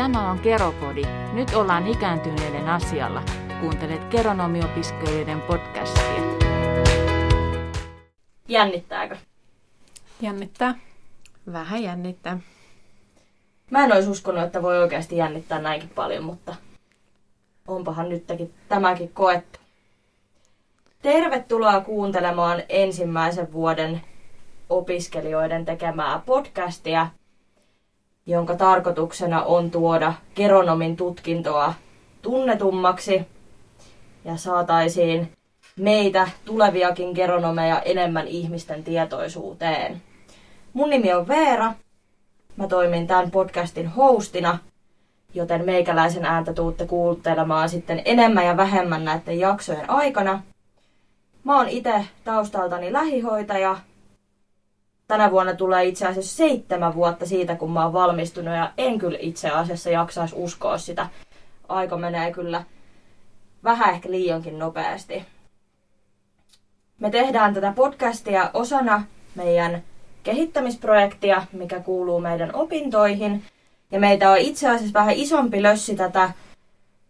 Tämä on Keropodi. Nyt ollaan ikääntyneiden asialla. Kuuntelet Keronomiopiskelijoiden podcastia. Jännittääkö? Jännittää. Vähän jännittää. Mä en olisi uskonut, että voi oikeasti jännittää näinkin paljon, mutta onpahan nytkin tämäkin koettu. Tervetuloa kuuntelemaan ensimmäisen vuoden opiskelijoiden tekemää podcastia, jonka tarkoituksena on tuoda geronomin tutkintoa tunnetummaksi ja saataisiin meitä tuleviakin geronomeja enemmän ihmisten tietoisuuteen. Mun nimi on Veera. Mä toimin tämän podcastin hostina, joten meikäläisen ääntä tuutte kuuntelemaan sitten enemmän ja vähemmän näiden jaksojen aikana. Mä oon itse taustaltani lähihoitaja. Tänä vuonna tulee itse asiassa seitsemän vuotta siitä, kun mä oon valmistunut ja en kyllä itse asiassa jaksaisi uskoa sitä. Aika menee kyllä vähän ehkä liiankin nopeasti. Me tehdään tätä podcastia osana meidän kehittämisprojektia, mikä kuuluu meidän opintoihin. Ja meitä on itse asiassa vähän isompi lössi tätä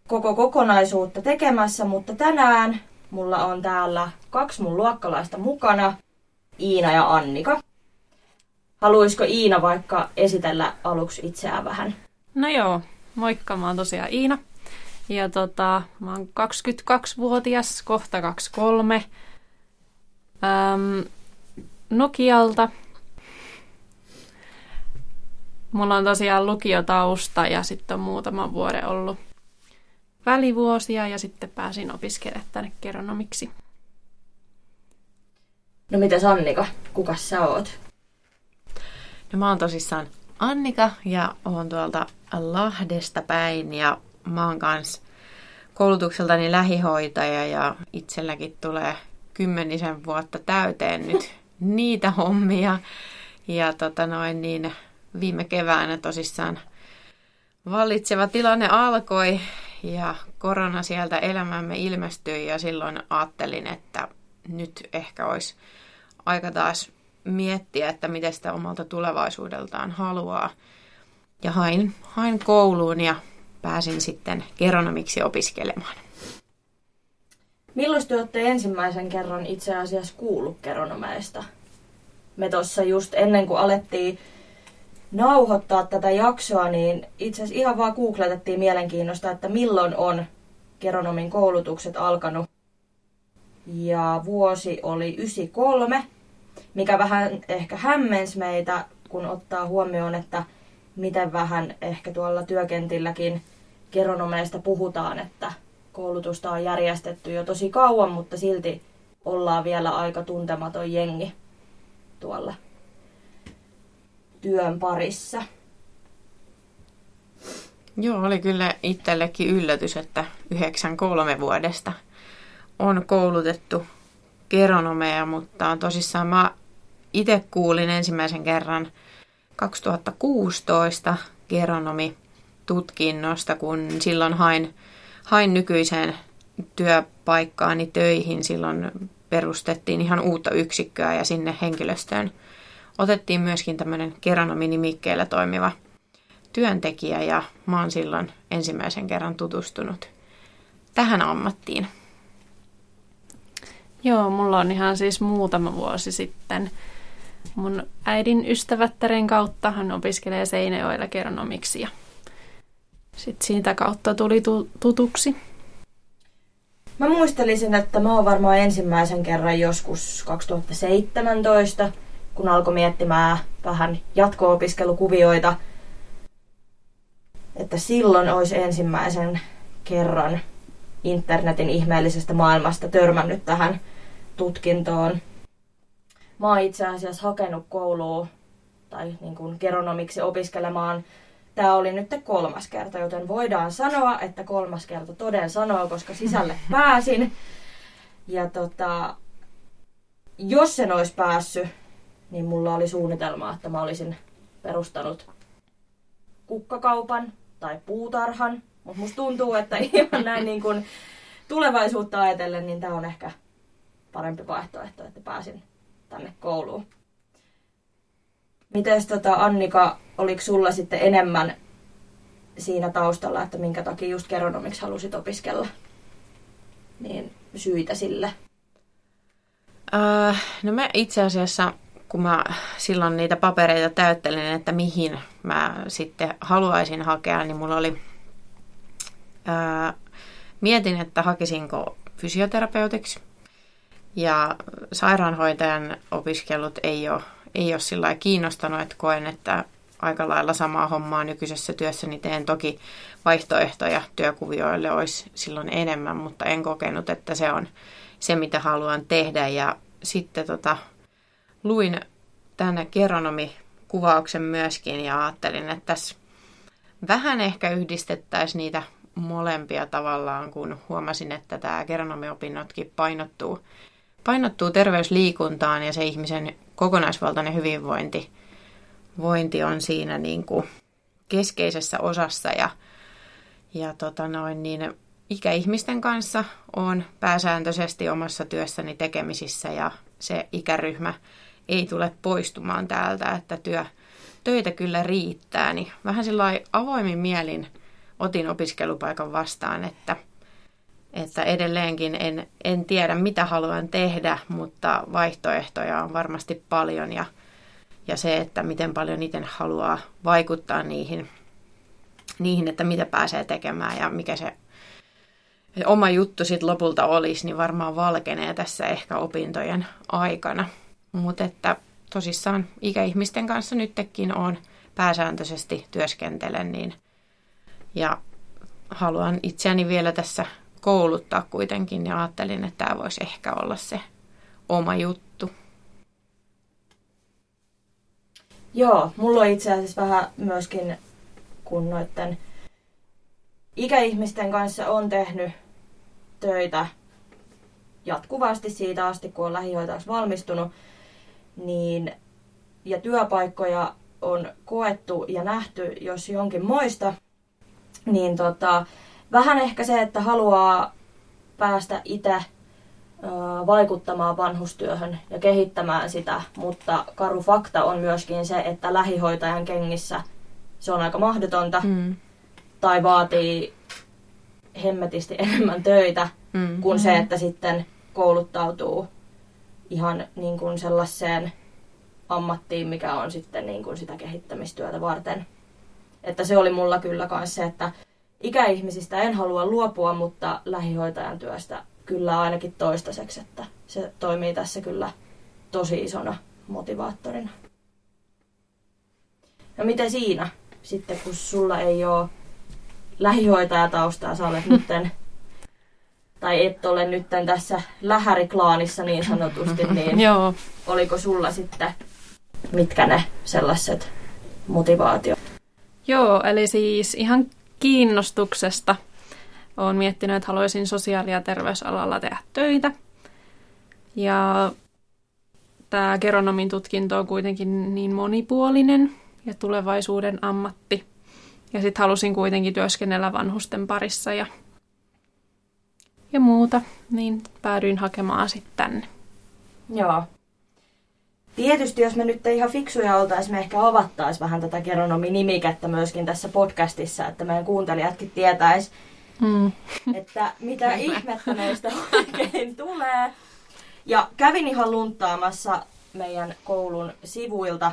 koko kokonaisuutta tekemässä, mutta tänään mulla on täällä kaksi mun luokkalaista mukana, Iina ja Annika. Haluaisiko Iina vaikka esitellä aluksi itseään vähän? No joo, moikka, mä oon tosiaan Iina. Ja tota, mä oon 22-vuotias, kohta 23. Öm, Nokialta. Mulla on tosiaan lukiotausta ja sitten on muutaman vuoden ollut välivuosia ja sitten pääsin opiskelemaan tänne geronomiksi. No mitäs Annika, kuka sä oot? No mä oon tosissaan Annika ja oon tuolta Lahdesta päin ja mä oon kans koulutukseltani lähihoitaja ja itselläkin tulee kymmenisen vuotta täyteen nyt niitä hommia. Ja tota noin, niin viime keväänä tosissaan vallitseva tilanne alkoi ja korona sieltä elämämme ilmestyi ja silloin ajattelin, että nyt ehkä olisi aika taas miettiä, että miten sitä omalta tulevaisuudeltaan haluaa. Ja hain, hain kouluun ja pääsin sitten geronomiksi opiskelemaan. Milloin te olette ensimmäisen kerran itse asiassa kuullut geronomeista? Me tuossa just ennen kuin alettiin nauhoittaa tätä jaksoa, niin itse asiassa ihan vaan googletettiin mielenkiinnosta, että milloin on geronomin koulutukset alkanut. Ja vuosi oli 93, mikä vähän ehkä hämmensi meitä, kun ottaa huomioon, että miten vähän ehkä tuolla työkentilläkin geronomeista puhutaan, että koulutusta on järjestetty jo tosi kauan, mutta silti ollaan vielä aika tuntematon jengi tuolla työn parissa. Joo, oli kyllä itsellekin yllätys, että 93 vuodesta on koulutettu geronomeja, mutta tosissaan mä itse kuulin ensimmäisen kerran 2016 geronomitutkinnosta, kun silloin hain, hain nykyiseen työpaikkaani töihin. Silloin perustettiin ihan uutta yksikköä ja sinne henkilöstöön otettiin myöskin tämmöinen geronominimikkeellä toimiva työntekijä ja mä oon silloin ensimmäisen kerran tutustunut tähän ammattiin. Joo, mulla on ihan siis muutama vuosi sitten mun äidin ystävättären kautta hän opiskelee Seinäjoella geronomiksi ja sitten siitä kautta tuli tutuksi. Mä muistelisin, että mä oon varmaan ensimmäisen kerran joskus 2017 kun alkoi miettimään vähän jatko-opiskelukuvioita, että silloin olisi ensimmäisen kerran internetin ihmeellisestä maailmasta törmännyt tähän tutkintoon. Mä oon itse asiassa hakenut kouluun tai niin kuin geronomiksi opiskelemaan. Tämä oli nyt kolmas kerta, joten voidaan sanoa, että kolmas kerta toden sanoo, koska sisälle pääsin. Ja tota, jos sen olisi päässyt, niin mulla oli suunnitelma, että mä olisin perustanut kukkakaupan tai puutarhan. Mutta musta tuntuu, että ihan näin niin kun tulevaisuutta ajatellen, niin tämä on ehkä parempi vaihtoehto, että pääsin tänne kouluun. Mites tota, Annika, oliko sulla sitten enemmän siinä taustalla, että minkä takia just geronomiksi halusit opiskella? Niin syitä sille. Öö, no mä itse asiassa, kun mä silloin niitä papereita täyttelin, että mihin mä sitten haluaisin hakea, niin mulla oli... Öö, mietin, että hakisinko fysioterapeutiksi. Ja sairaanhoitajan opiskelut ei ole, ei ole sillä kiinnostanut, että koen, että aika lailla samaa hommaa nykyisessä työssäni teen. Toki vaihtoehtoja työkuvioille olisi silloin enemmän, mutta en kokenut, että se on se, mitä haluan tehdä. Ja sitten tota, luin tänne geronomikuvauksen myöskin ja ajattelin, että tässä vähän ehkä yhdistettäisiin niitä molempia tavallaan, kun huomasin, että tämä geronomiopinnotkin painottuu, painottuu terveysliikuntaan ja se ihmisen kokonaisvaltainen hyvinvointi vointi on siinä niin kuin keskeisessä osassa ja, ja tota noin, niin ikäihmisten kanssa on pääsääntöisesti omassa työssäni tekemisissä ja se ikäryhmä ei tule poistumaan täältä, että työ, töitä kyllä riittää, niin vähän sillä avoimin mielin otin opiskelupaikan vastaan, että, että edelleenkin en, en tiedä mitä haluan tehdä, mutta vaihtoehtoja on varmasti paljon ja, ja se, että miten paljon itse haluaa vaikuttaa niihin, niihin, että mitä pääsee tekemään ja mikä se oma juttu sitten lopulta olisi, niin varmaan valkenee tässä ehkä opintojen aikana. Mutta että tosissaan ikäihmisten kanssa nytkin on pääsääntöisesti työskentelen, niin ja haluan itseäni vielä tässä kouluttaa kuitenkin ja ajattelin, että tämä voisi ehkä olla se oma juttu. Joo, mulla on itse asiassa vähän myöskin, kun noiden ikäihmisten kanssa on tehnyt töitä jatkuvasti siitä asti, kun on lähihoitajaksi valmistunut, niin, ja työpaikkoja on koettu ja nähty, jos jonkin moista, niin tota, vähän ehkä se, että haluaa päästä itse vaikuttamaan vanhustyöhön ja kehittämään sitä, mutta karu fakta on myöskin se, että lähihoitajan kengissä se on aika mahdotonta mm. tai vaatii hemmetisti enemmän töitä mm. kuin se, mm. että sitten kouluttautuu ihan niin kuin sellaiseen ammattiin, mikä on sitten niin kuin sitä kehittämistyötä varten. Että se oli mulla kyllä myös se, että ikäihmisistä en halua luopua, mutta lähihoitajan työstä kyllä ainakin toistaiseksi, että se toimii tässä kyllä tosi isona motivaattorina. No miten siinä sitten, kun sulla ei ole lähihoitajataustaa, sä olet nytten, tai et ole nytten tässä lähäriklaanissa niin sanotusti, niin Joo. oliko sulla sitten, mitkä ne sellaiset motivaatiot? Joo, eli siis ihan kiinnostuksesta olen miettinyt, että haluaisin sosiaali- ja terveysalalla tehdä töitä. Ja tämä geronomin tutkinto on kuitenkin niin monipuolinen ja tulevaisuuden ammatti. Ja sitten halusin kuitenkin työskennellä vanhusten parissa ja, ja muuta, niin päädyin hakemaan sitten tänne. Joo. Tietysti jos me nyt ihan fiksuja oltaisiin, me ehkä avattaisiin vähän tätä geronomi-nimikettä myöskin tässä podcastissa, että meidän kuuntelijatkin tietäis, mm. että mitä ihmettä meistä oikein tulee. Ja kävin ihan luntaamassa meidän koulun sivuilta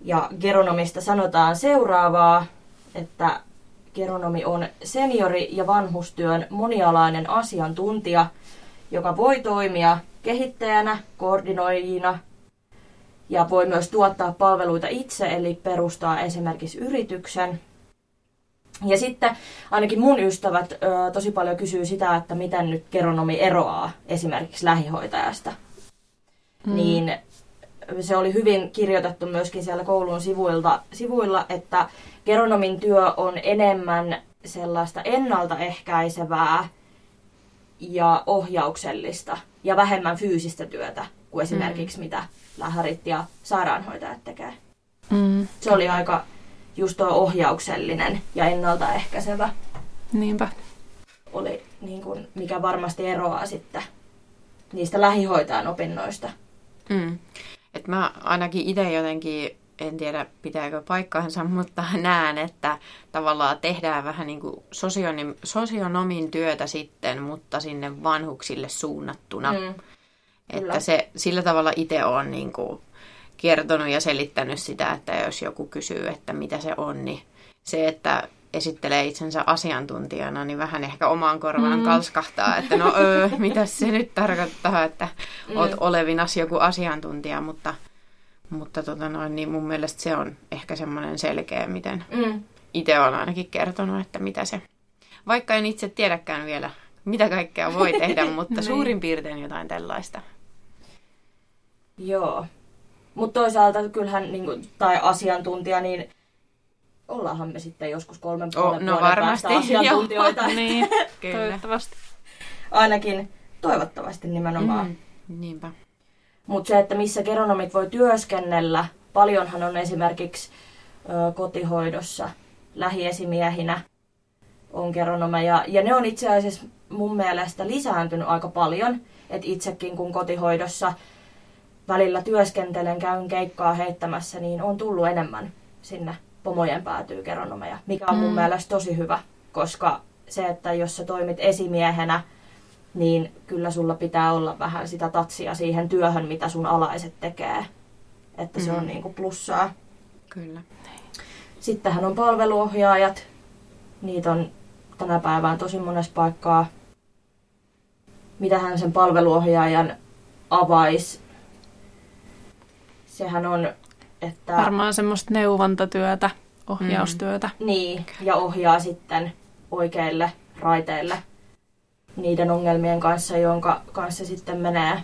ja geronomista sanotaan seuraavaa, että geronomi on seniori- ja vanhustyön monialainen asiantuntija, joka voi toimia kehittäjänä, koordinoijina ja voi myös tuottaa palveluita itse, eli perustaa esimerkiksi yrityksen. Ja sitten ainakin mun ystävät ö, tosi paljon kysyy sitä, että miten nyt geronomi eroaa esimerkiksi lähihoitajasta. Mm. Niin se oli hyvin kirjoitettu myöskin siellä koulun sivuilta, sivuilla, että geronomin työ on enemmän sellaista ennaltaehkäisevää ja ohjauksellista ja vähemmän fyysistä työtä kuin esimerkiksi mm. mitä läharit ja sairaanhoitajat tekee. Mm. Se oli aika just tuo ohjauksellinen ja ennaltaehkäisevä. Niinpä. Oli niin kuin, mikä varmasti eroaa sitten niistä lähihoitajan opinnoista. Mm. Et mä ainakin itse jotenkin en tiedä pitääkö paikkaansa, mutta näen, että tavallaan tehdään vähän niin kuin sosionim, sosionomin työtä sitten, mutta sinne vanhuksille suunnattuna. Mm, että se, sillä tavalla itse on niin kuin kertonut ja selittänyt sitä, että jos joku kysyy, että mitä se on, niin se, että esittelee itsensä asiantuntijana, niin vähän ehkä omaan korvaan mm. kalskahtaa, että no öö, mitä se nyt tarkoittaa, että mm. oot olevinas joku asiantuntija, mutta, mutta tota noin, niin mun mielestä se on ehkä semmoinen selkeä, miten mm. itse olen ainakin kertonut, että mitä se, vaikka en itse tiedäkään vielä, mitä kaikkea voi tehdä, mutta niin. suurin piirtein jotain tällaista. Joo. Mutta toisaalta kyllähän, niin kuin, tai asiantuntija, niin ollaanhan me sitten joskus kolmen puolen oh, no varmasti. päästä asiantuntijoita. niin, toivottavasti. Ainakin toivottavasti nimenomaan. Mm, niinpä. Mutta se, että missä geronomit voi työskennellä, paljonhan on esimerkiksi ö, kotihoidossa lähiesimiehinä on geronomeja. Ja ne on itse asiassa mun mielestä lisääntynyt aika paljon. Että itsekin kun kotihoidossa välillä työskentelen, käyn keikkaa heittämässä, niin on tullut enemmän sinne pomojen päätyy geronomeja, mikä on mun mm. mielestä tosi hyvä, koska se, että jos sä toimit esimiehenä, niin kyllä sulla pitää olla vähän sitä tatsia siihen työhön, mitä sun alaiset tekee. Että mm. se on mm. niinku plussaa. Kyllä. Sittenhän on palveluohjaajat. Niitä on tänä päivään tosi monessa paikkaa. Mitähän sen palveluohjaajan avais? Sehän on että... Varmaan semmoista neuvontatyötä, ohjaustyötä. Mm. Niin, ja ohjaa sitten oikeille raiteille niiden ongelmien kanssa, jonka kanssa sitten menee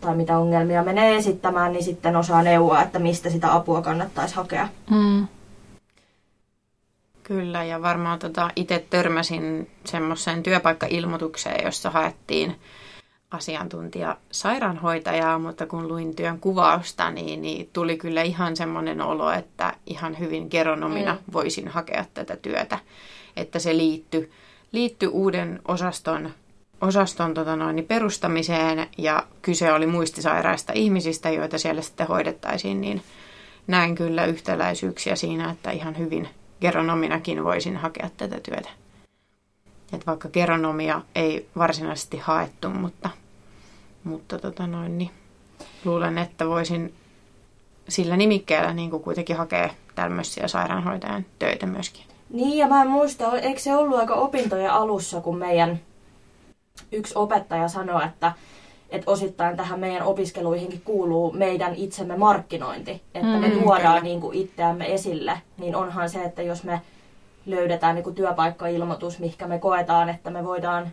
tai mitä ongelmia menee esittämään, niin sitten osaa neuvoa, että mistä sitä apua kannattaisi hakea. Mm. Kyllä, ja varmaan tota, itse törmäsin semmoiseen työpaikkailmoitukseen, jossa haettiin asiantuntija sairaanhoitajaa, mutta kun luin työn kuvausta, niin, niin tuli kyllä ihan semmoinen olo, että ihan hyvin geronomina mm. voisin hakea tätä työtä. Että se liittyi liitty uuden osaston, osaston tota noin, perustamiseen ja kyse oli muistisairaista ihmisistä, joita siellä sitten hoidettaisiin, niin näen kyllä yhtäläisyyksiä siinä, että ihan hyvin geronominakin voisin hakea tätä työtä. Et vaikka geronomia ei varsinaisesti haettu, mutta, mutta tota noin, niin luulen, että voisin sillä nimikkeellä niin kuin kuitenkin hakea tämmöisiä sairaanhoitajan töitä myöskin. Niin, ja mä en muista, eikö se ollut aika opintojen alussa, kun meidän yksi opettaja sanoi, että, että osittain tähän meidän opiskeluihinkin kuuluu meidän itsemme markkinointi, että mm, me tuodaan niin kuin itseämme esille, niin onhan se, että jos me löydetään niin kuin työpaikkailmoitus, mikä me koetaan, että me voidaan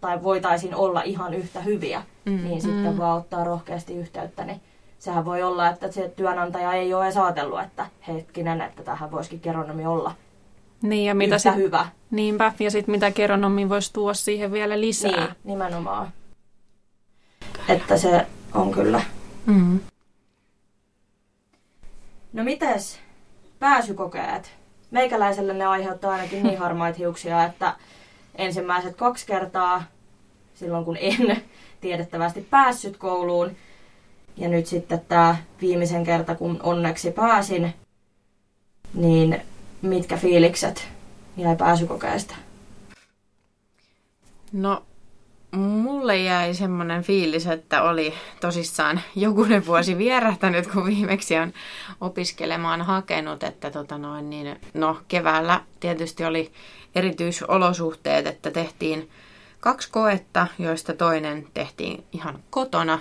tai voitaisiin olla ihan yhtä hyviä, mm. niin sitten mm. vaan ottaa rohkeasti yhteyttä. Niin sehän voi olla, että se työnantaja ei ole edes ajatellut, että hetkinen, että tähän voisikin geronomi olla niin, ja mitä sit, hyvä. Niinpä, ja sitten mitä geronomi voisi tuoda siihen vielä lisää. Niin, nimenomaan. Että se on kyllä. Mm. No mites pääsykokeet? Meikäläiselle ne aiheuttaa ainakin niin harmaita hiuksia, että ensimmäiset kaksi kertaa silloin kun en tiedettävästi päässyt kouluun. Ja nyt sitten tämä viimeisen kerta, kun onneksi pääsin, niin mitkä fiilikset jäi pääsykokeesta? No, mulle jäi semmoinen fiilis, että oli tosissaan jokunen vuosi vierähtänyt, kun viimeksi on opiskelemaan hakenut, että tota noin, niin, no keväällä tietysti oli erityisolosuhteet, että tehtiin kaksi koetta, joista toinen tehtiin ihan kotona.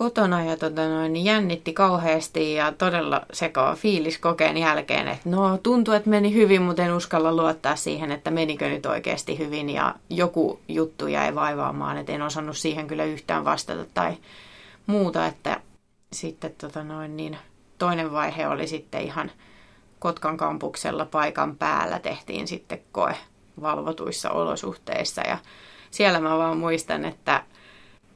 Kotona ja tota noin, niin jännitti kauheasti ja todella sekava fiilis kokeen jälkeen, että no tuntuu, että meni hyvin, mutta en uskalla luottaa siihen, että menikö nyt oikeasti hyvin ja joku juttu jäi vaivaamaan, että en osannut siihen kyllä yhtään vastata tai muuta, että sitten tota noin, niin toinen vaihe oli sitten ihan Kotkan kampuksella paikan päällä tehtiin sitten koe valvotuissa olosuhteissa. Ja siellä mä vaan muistan, että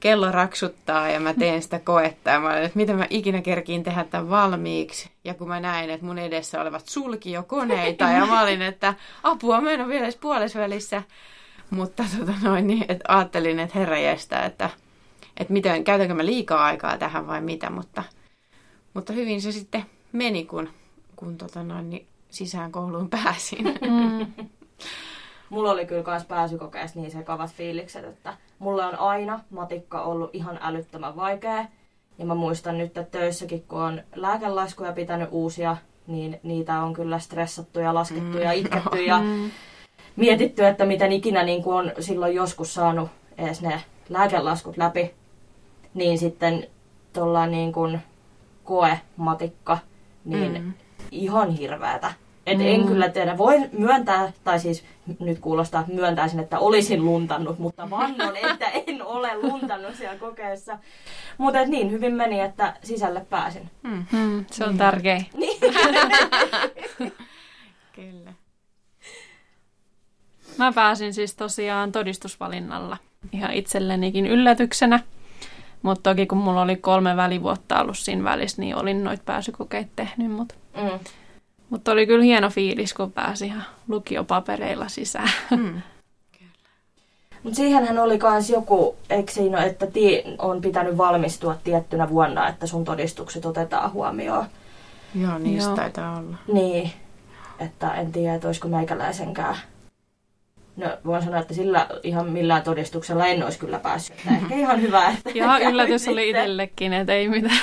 kello raksuttaa ja mä teen sitä koetta ja mä olen, että miten mä ikinä kerkiin tehdä tämän valmiiksi. Ja kun mä näin, että mun edessä olevat sulki jo koneita ja mä olin, että apua, mä en ole vielä edes puolesvälissä. Mutta tota noin, niin, että ajattelin, että herra jästä, että, että miten, käytänkö mä liikaa aikaa tähän vai mitä, mutta, Mutta hyvin se sitten meni, kun, kun tota noin, niin sisään kouluun pääsin. Mm. Mulla oli kyllä myös pääsykokeessa niin sekavat fiilikset, että mulle on aina matikka ollut ihan älyttömän vaikea. Ja mä muistan nyt, että töissäkin kun on lääkelaskuja pitänyt uusia, niin niitä on kyllä stressattu ja laskettu ja itketty ja Mm. mietitty, että miten ikinä niin kuin on silloin joskus saanut edes ne lääkelaskut läpi. Niin sitten tuolla niin kuin koematikka, niin Mm. ihan hirveätä. Et Mm. en kyllä tiedä, voin myöntää, tai siis nyt kuulostaa, että myöntäisin, että olisin luntannut, mutta vannon, että en ole luntannut siellä kokeessa. Mutta niin hyvin meni, että sisälle pääsin. Mm. Mm. Se on tärkein. Niin. Kyllä. Mä pääsin siis tosiaan todistusvalinnalla ihan itsellenikin yllätyksenä. Mutta toki kun mulla oli kolme välivuotta ollut siinä välissä, niin olin noit pääsykokeet tehnyt. Mutta Mm. Mut oli kyllä hieno fiilis, kun pääsi ihan lukiopapereilla sisään. Mm. Mutta siihenhän oli myös joku, eikö siinä että tie, on pitänyt valmistua tiettynä vuonna, että sun todistukset otetaan huomioon. Joo, niistä Joo. taitaa olla. Niin, että en tiedä, että olisiko meikäläisenkään. No voin sanoa, että sillä ihan millään todistuksella en olisi kyllä päässyt. Että ehkä ihan hyvä, että käy yllätys oli itsellekin, että ei mitään.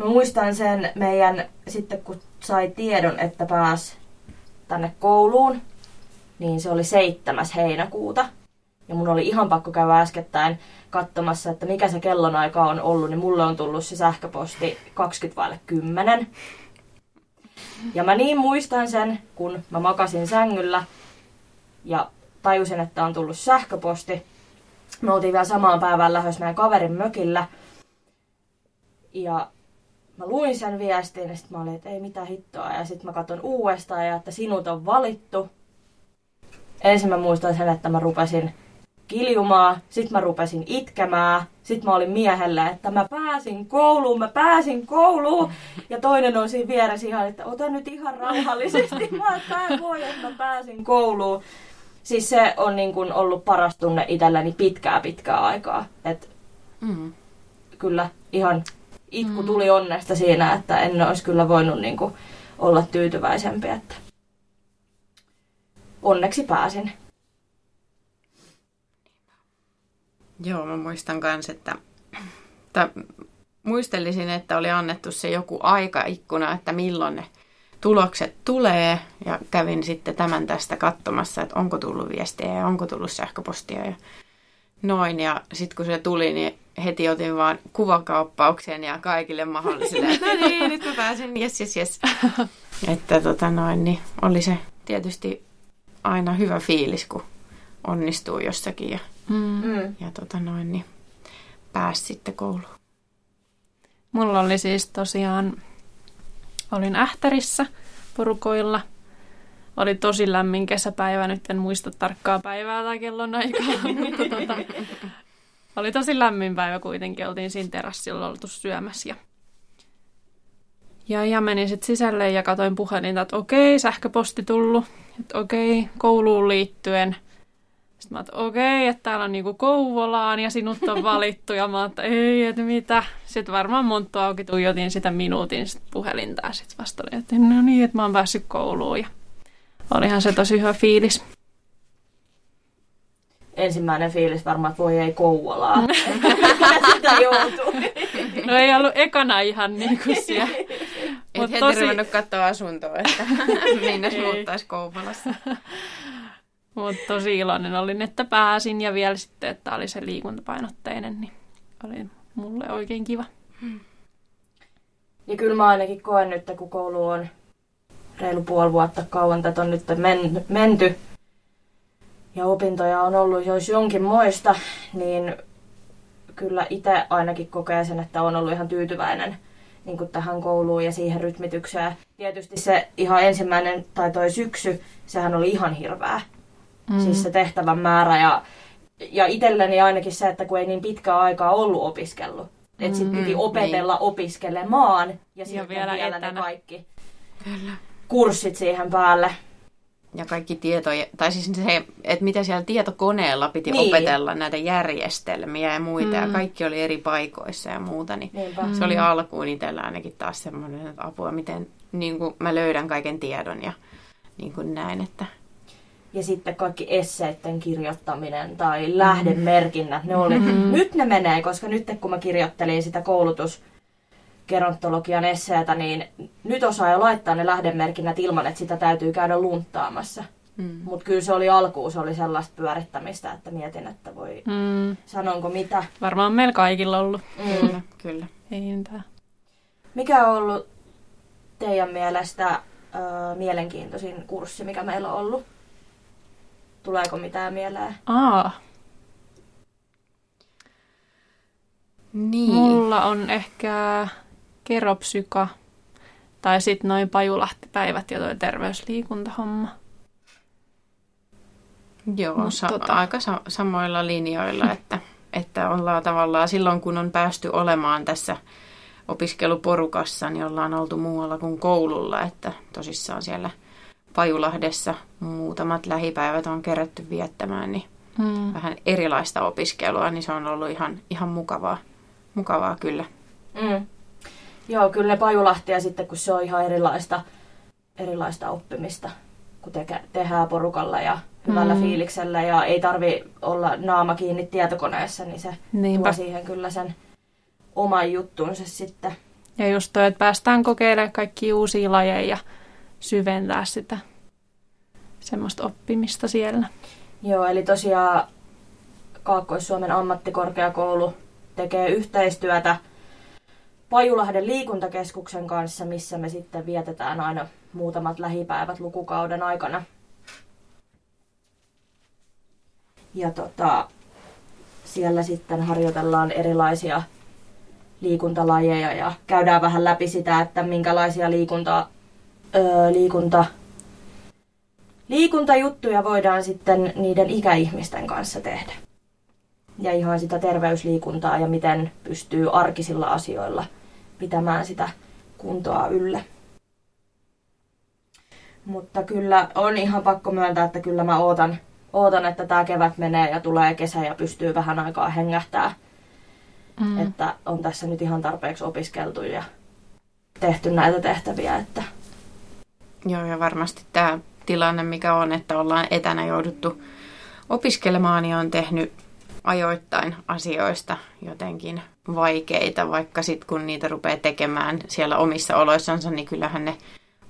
Mä muistan sen meidän, sitten kun sai tiedon, että pääs tänne kouluun, niin se oli 7. heinäkuuta. Ja mun oli ihan pakko käydä äskettäin katsomassa, että mikä se kellonaika on ollut, niin mulle on tullut se sähköposti 20 vaille 10. Ja mä niin muistan sen, kun mä makasin sängyllä ja tajusin, että on tullut sähköposti. Me oltiin vielä samaan päivään lähdössä meidän kaverin mökillä. Ja mä luin sen viestin ja sitten mä olin, että ei mitään hittoa. Ja sitten mä katson uudestaan ja että sinut on valittu. Ensin mä muistan sen, että mä rupesin kiljumaan, sitten mä rupesin itkemään, sitten mä olin miehelle, että mä pääsin kouluun, mä pääsin kouluun. Ja toinen on siinä vieressä ihan, että ota nyt ihan rauhallisesti, mä tää voi, että mä pääsin kouluun. Siis se on niin kuin ollut paras tunne itselleni pitkää pitkää aikaa. Et Mm. kyllä ihan itku tuli onnesta siinä, että en olisi kyllä voinut niin kuin olla tyytyväisempi, että onneksi pääsin. Joo, mä muistan kans, että tai muistelisin, että oli annettu se joku aikaikkuna, että milloin ne tulokset tulee. Ja kävin sitten tämän tästä katsomassa, että onko tullut viestiä ja onko tullut sähköpostia ja noin. Ja sitten kun se tuli, niin heti otin vaan kuvakauppauksen ja kaikille mahdollisille, no niin, nyt mä pääsin, jes, jes, jes. Että tota noin, niin oli se tietysti aina hyvä fiilis, kun onnistuu jossakin ja Mm. Mm. ja tota noin, niin pääsi sitten kouluun. Mulla oli siis tosiaan, olin Ähtärissä porukoilla. Oli tosi lämmin kesäpäivä, nyt en muista tarkkaa päivää tai kellon aikaa, mutta tota, oli tosi lämmin päivä kuitenkin. Oltiin siinä terassilla oltu syömässä ja, ja, ja menin sitten sisälle ja katoin puhelinta, että okei, sähköposti tullut, että okei, kouluun liittyen – sitten mä että okei, että täällä on niinku Kouvolaan ja sinut on valittu. Ja mä että ei, että mitä. Sitten varmaan monttu auki tuijotin sitä minuutin sit puhelinta ja sitten vasta että no niin, että mä oon päässyt kouluun. Ja olihan se tosi hyvä fiilis. Ensimmäinen fiilis varmaan, että voi ei Kouvolaa. Sitä joutuu. No ei ollut ekana ihan niin kuin siellä. Et Mut heti tosi- ruvennut katsoa asuntoa, että minne muuttaisi Kouvolassa. Mutta tosi iloinen olin, että pääsin ja vielä sitten, että oli se liikuntapainotteinen, niin oli mulle oikein kiva. Niin kyllä mä ainakin koen nyt, kun koulu on reilu puoli vuotta kauan tätä on nyt men, menty ja opintoja on ollut jos jonkin moista, niin kyllä itse ainakin kokee sen, että on ollut ihan tyytyväinen niin kuin tähän kouluun ja siihen rytmitykseen. Tietysti se ihan ensimmäinen tai toi syksy, sehän oli ihan hirveä. Mm. Siis se tehtävän määrä ja, ja itselleni ainakin se, että kun ei niin pitkää aikaa ollut opiskellut. Että sitten piti Mm, opetella opiskelemaan ja sitten vielä vielä, ne kaikki kurssit siihen päälle. Ja kaikki tieto, tai siis se, että mitä siellä tietokoneella piti Niin. opetella näitä järjestelmiä ja muita, ja Mm. kaikki oli eri paikoissa ja muuta, niin Niinpä. se oli alkuun itsellä ainakin taas semmoinen, että apua, miten niin kuin mä löydän kaiken tiedon ja niin kuin näin, että Ja sitten kaikki esseiden kirjoittaminen tai lähdemerkinnät, ne oli, nyt ne menee, koska nyt kun mä kirjoittelin sitä koulutus gerontologian esseetä, niin nyt osaa jo laittaa ne lähdemerkinnät ilman, että sitä täytyy käydä lunttaamassa. mm. Mutta kyllä se oli alkuun, se oli sellaista pyörittämistä, että mietin, että voi, Mm, sanonko mitä. varmaan meillä kaikilla ollut. Mm. kyllä, kyllä. Ei mitään. Mikä on ollut teidän mielestä ö, mielenkiintoisin kurssi, mikä meillä on ollut? Tuleeko mitään mieleen? Aa, Niin. mulla on ehkä keropsyka tai sitten noin pajulahtipäivät ja toi terveysliikuntahomma. Joo, Mut sa- tota- aika sa- samoilla linjoilla, että, että ollaan tavallaan silloin, kun on päästy olemaan tässä opiskeluporukassa, niin ollaan oltu muualla kuin koululla, että tosissaan siellä Pajulahdessa muutamat lähipäivät on kerätty viettämään, niin Mm. vähän erilaista opiskelua, niin se on ollut ihan, ihan mukavaa, mukavaa kyllä. Mm. Joo, kyllä ne Pajulahtia sitten, kun se on ihan erilaista, erilaista oppimista, kun teke, tehdään porukalla ja hyvällä Mm. fiiliksellä ja ei tarvi olla naama kiinni tietokoneessa, niin se Niinpä. tuo siihen kyllä sen oman juttunsa sitten. Ja just toi, että päästään kokeilemaan kaikki uusia lajeja ja syventää sitä semmoista oppimista siellä. Joo, eli tosiaan Kaakkois-Suomen ammattikorkeakoulu tekee yhteistyötä Pajulahden liikuntakeskuksen kanssa, missä me sitten vietetään aina muutamat lähipäivät lukukauden aikana. Ja tota, siellä sitten harjoitellaan erilaisia liikuntalajeja ja käydään vähän läpi sitä, että minkälaisia liikunta, öö, liikunta liikuntajuttuja voidaan sitten niiden ikäihmisten kanssa tehdä. Ja ihan sitä terveysliikuntaa ja miten pystyy arkisilla asioilla pitämään sitä kuntoa yllä. Mutta kyllä on ihan pakko myöntää, että kyllä mä ootan, ootan että tämä kevät menee ja tulee kesä ja pystyy vähän aikaa hengähtää. Mm. Että on tässä nyt ihan tarpeeksi opiskeltu ja tehty näitä tehtäviä, että Joo, ja varmasti tämä tilanne, mikä on, että ollaan etänä jouduttu opiskelemaan, niin on tehnyt ajoittain asioista jotenkin vaikeita, vaikka sitten kun niitä rupeaa tekemään siellä omissa oloissansa, niin kyllähän ne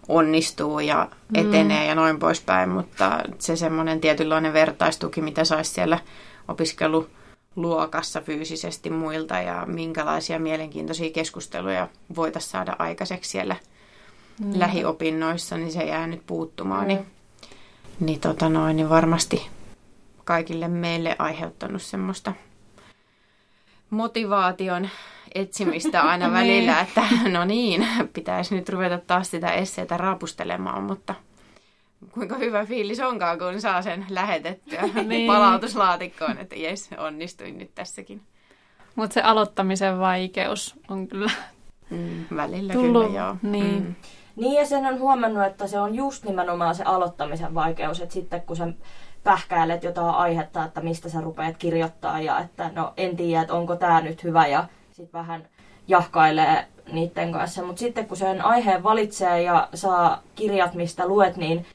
onnistuu ja etenee mm. ja noin poispäin, mutta se semmoinen tietynlainen vertaistuki, mitä saisi siellä opiskeluluokassa fyysisesti muilta ja minkälaisia mielenkiintoisia keskusteluja voitaisiin saada aikaiseksi siellä Mm. lähiopinnoissa, niin se jää nyt puuttumaan. Mm. Niin, niin, tota noin, niin varmasti kaikille meille aiheuttanut semmoista motivaation etsimistä aina välillä, että no niin, pitäisi nyt ruveta taas sitä esseitä raapustelemaan, mutta kuinka hyvä fiilis onkaan, kun saa sen lähetettyä Niin. palautuslaatikkoon, että jes, onnistuin nyt tässäkin. Mutta se aloittamisen vaikeus on kyllä Mm, välillä Tullut, kyllä, joo. niin. Mm. Niin ja sen on huomannut, että se on just nimenomaan se aloittamisen vaikeus, että sitten kun sä pähkäilet jotain aihetta, että mistä sä rupeat kirjoittaa ja että no en tiedä, että onko tämä nyt hyvä ja sitten vähän jahkailee niiden kanssa. Mutta sitten kun sen aiheen valitsee ja saa kirjat, mistä luet, niin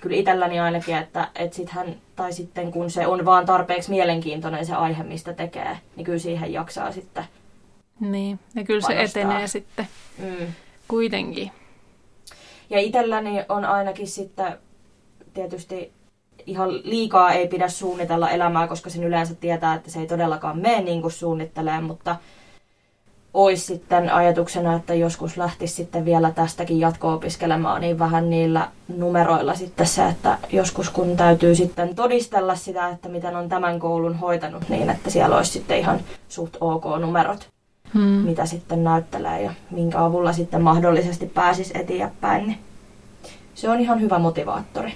kyllä itselläni ainakin, että, että sit hän, tai sitten kun se on vaan tarpeeksi mielenkiintoinen se aihe, mistä tekee, niin kyllä siihen jaksaa sitten. niin. Ja kyllä se Panostaa. etenee sitten Mm. kuitenkin. Ja itselläni on ainakin sitten tietysti ihan liikaa ei pidä suunnitella elämää, koska sen yleensä tietää, että se ei todellakaan mene niin kuin suunnittelee, mutta olisi sitten ajatuksena, että joskus lähtisi sitten vielä tästäkin jatko-opiskelemaan, niin vähän niillä numeroilla sitten se, että joskus kun täytyy sitten todistella sitä, että miten on tämän koulun hoitanut, niin että siellä olisi sitten ihan suht ok numerot Hmm. mitä sitten näyttelee ja minkä avulla sitten mahdollisesti pääsisi eteenpäin. Niin se on ihan hyvä motivaattori.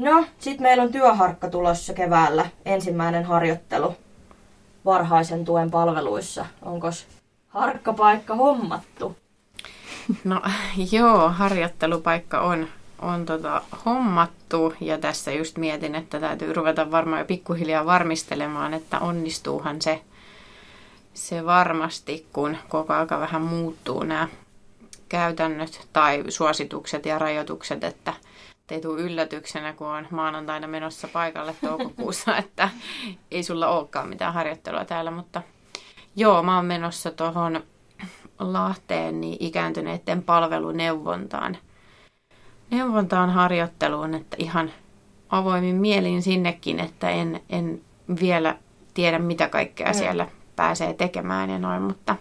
No, sitten meillä on työharkka tulossa keväällä. Ensimmäinen harjoittelu varhaisen tuen palveluissa. Onko harkkapaikka hommattu? No joo, harjoittelupaikka on, on tota, hommattu ja tässä just mietin, että täytyy ruveta varmaan jo pikkuhiljaa varmistelemaan, että onnistuuhan se, se varmasti, kun koko aika vähän muuttuu nämä käytännöt tai suositukset ja rajoitukset, että ei tule yllätyksenä, kun on maanantaina menossa paikalle toukokuussa, että ei sulla olekaan mitään harjoittelua täällä, mutta joo, mä oon menossa tuohon Lahteen niin ikääntyneiden palveluneuvontaan neuvontaan harjoitteluun, että ihan avoimin mielin sinnekin, että en, en vielä tiedä mitä kaikkea mm. siellä pääsee tekemään ja noin, mutta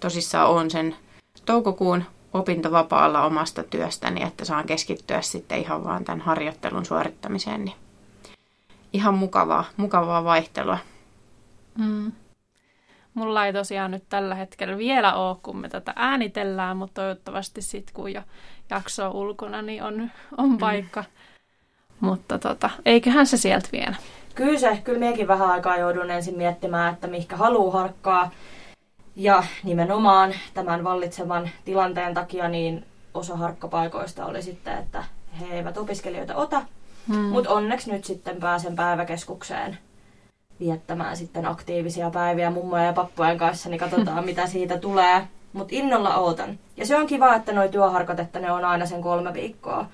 tosissaan on sen toukokuun opintovapaalla omasta työstäni, että saan keskittyä sitten ihan vaan tämän harjoittelun suorittamiseen. Niin ihan mukavaa, mukavaa vaihtelua. Mm. Mulla ei tosiaan nyt tällä hetkellä vielä ole, kun me tätä äänitellään, mutta toivottavasti sitten kun jo jakso on ulkona, niin on, on mm. paikka. Mm. Mutta tota, eiköhän se sieltä vielä. Kyllä se, kyllä minäkin vähän aikaa joudun ensin miettimään, että mihinkä haluaa harkkaa. Ja nimenomaan tämän vallitsevan tilanteen takia niin osa harkkapaikoista oli sitten, että he eivät opiskelijoita ota. Hmm. Mutta onneksi nyt sitten pääsen päiväkeskukseen viettämään sitten aktiivisia päiviä mummojen ja pappujen kanssa, niin katsotaan mitä siitä tulee. Mutta innolla ootan. Ja se on kiva, että nuo työharkat, että ne on aina sen kolme viikkoa.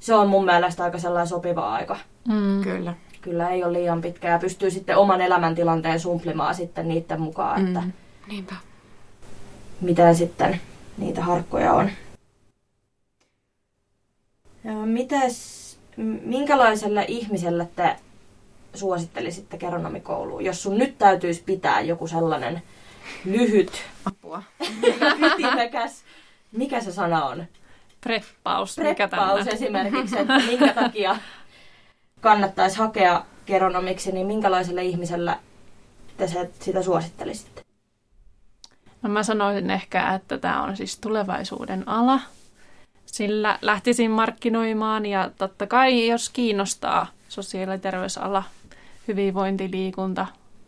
Se on mun mielestä aika sellainen sopiva aika. Mm. Kyllä. Kyllä ei ole liian pitkä ja pystyy sitten oman elämäntilanteen sumplimaan sitten niiden mukaan, mm. Niinpä. miten sitten niitä harkkoja on. Mites, minkälaiselle ihmiselle te suosittelisitte geronomikouluun, jos sun nyt täytyisi pitää joku sellainen lyhyt, apua, ytimekäs, mikä se sana on? Preppaus. Preppaus mikä esimerkiksi, että minkä takia kannattaisi hakea geronomiksi, niin minkälaiselle ihmiselle te sitä suosittelisitte? No mä sanoisin ehkä, että tämä on siis tulevaisuuden ala. Sillä lähtisin markkinoimaan ja totta kai jos kiinnostaa sosiaali- ja terveysala, hyvinvointi, liikunta,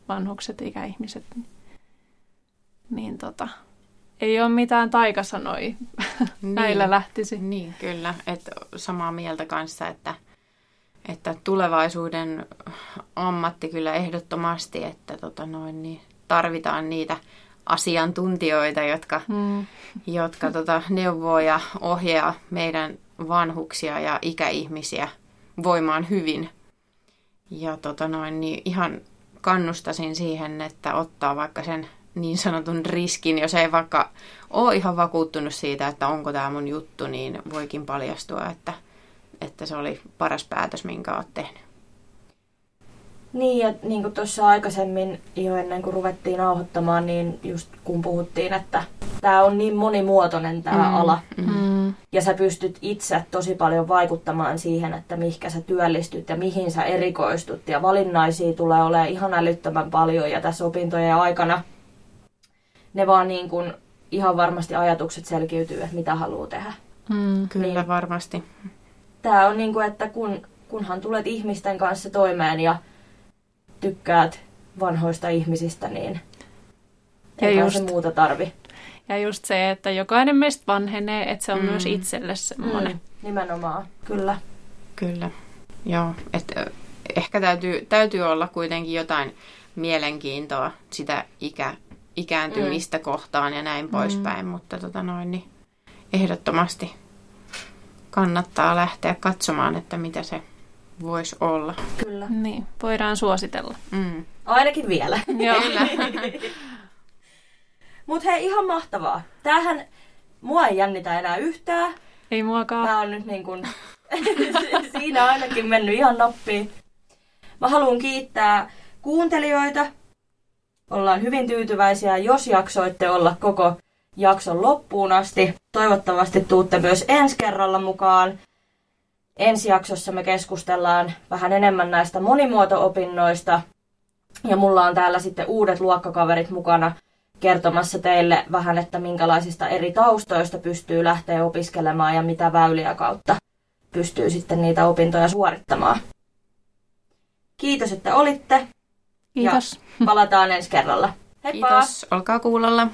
vanhukset, ikäihmiset, niin, niin tota, ei ole mitään taikasanoi. Niin, Näillä lähtisi. Niin, kyllä. Et samaa mieltä kanssa, että, että tulevaisuuden ammatti kyllä ehdottomasti, että tota noin, niin tarvitaan niitä asiantuntijoita, jotka, mm. jotka tota, neuvoo ja ohjaa meidän vanhuksia ja ikäihmisiä voimaan hyvin. Ja tota noin, niin ihan kannustasin siihen, että ottaa vaikka sen niin sanotun riskin, jos ei vaikka ole ihan vakuuttunut siitä, että onko tämä mun juttu, niin voikin paljastua, että, että se oli paras päätös, minkä olet tehnyt. Niin, ja niin kuin tuossa aikaisemmin jo ennen kuin ruvettiin nauhoittamaan, niin just kun puhuttiin, että tämä on niin monimuotoinen tämä mm, ala. Mm. Ja sä pystyt itse tosi paljon vaikuttamaan siihen, että mihinkä sä työllistyt ja mihin sä erikoistut. Ja valinnaisia tulee olemaan ihan älyttömän paljon ja tässä opintojen aikana ne vaan niin kuin ihan varmasti ajatukset selkiytyy, että mitä haluaa tehdä. Mm, kyllä niin, varmasti. Tämä on niin kuin, että kun, kunhan tulet ihmisten kanssa toimeen ja tykkäät vanhoista ihmisistä, niin ja ei just, se muuta tarvi. Ja just se, että jokainen meistä vanhenee, että se on mm. myös itselle semmoinen. Mm, nimenomaan, kyllä. Kyllä, joo. Et, ehkä täytyy, täytyy olla kuitenkin jotain mielenkiintoa sitä ikä, ikääntymistä mm. kohtaan ja näin poispäin, mm. mutta tota noin, niin ehdottomasti kannattaa lähteä katsomaan, että mitä se voisi olla. Kyllä. Niin, voidaan suositella. Mm. Ainakin vielä. Joo. Mutta hei, ihan mahtavaa. Tämähän mua ei jännitä enää yhtään. Ei muakaan. Tämä on nyt niin kuin, siinä ainakin mennyt ihan nappiin. Mä haluan kiittää kuuntelijoita. Ollaan hyvin tyytyväisiä, jos jaksoitte olla koko jakson loppuun asti. Toivottavasti tuutte myös ensi kerralla mukaan. Ensi jaksossa me keskustellaan vähän enemmän näistä monimuoto-opinnoista. Ja mulla on täällä sitten uudet luokkakaverit mukana kertomassa teille vähän, että minkälaisista eri taustoista pystyy lähteä opiskelemaan ja mitä väyliä kautta pystyy sitten niitä opintoja suorittamaan. Kiitos, että olitte. Kiitos. Ja palataan ensi kerralla. Heippa! Kiitos, olkaa kuulolla.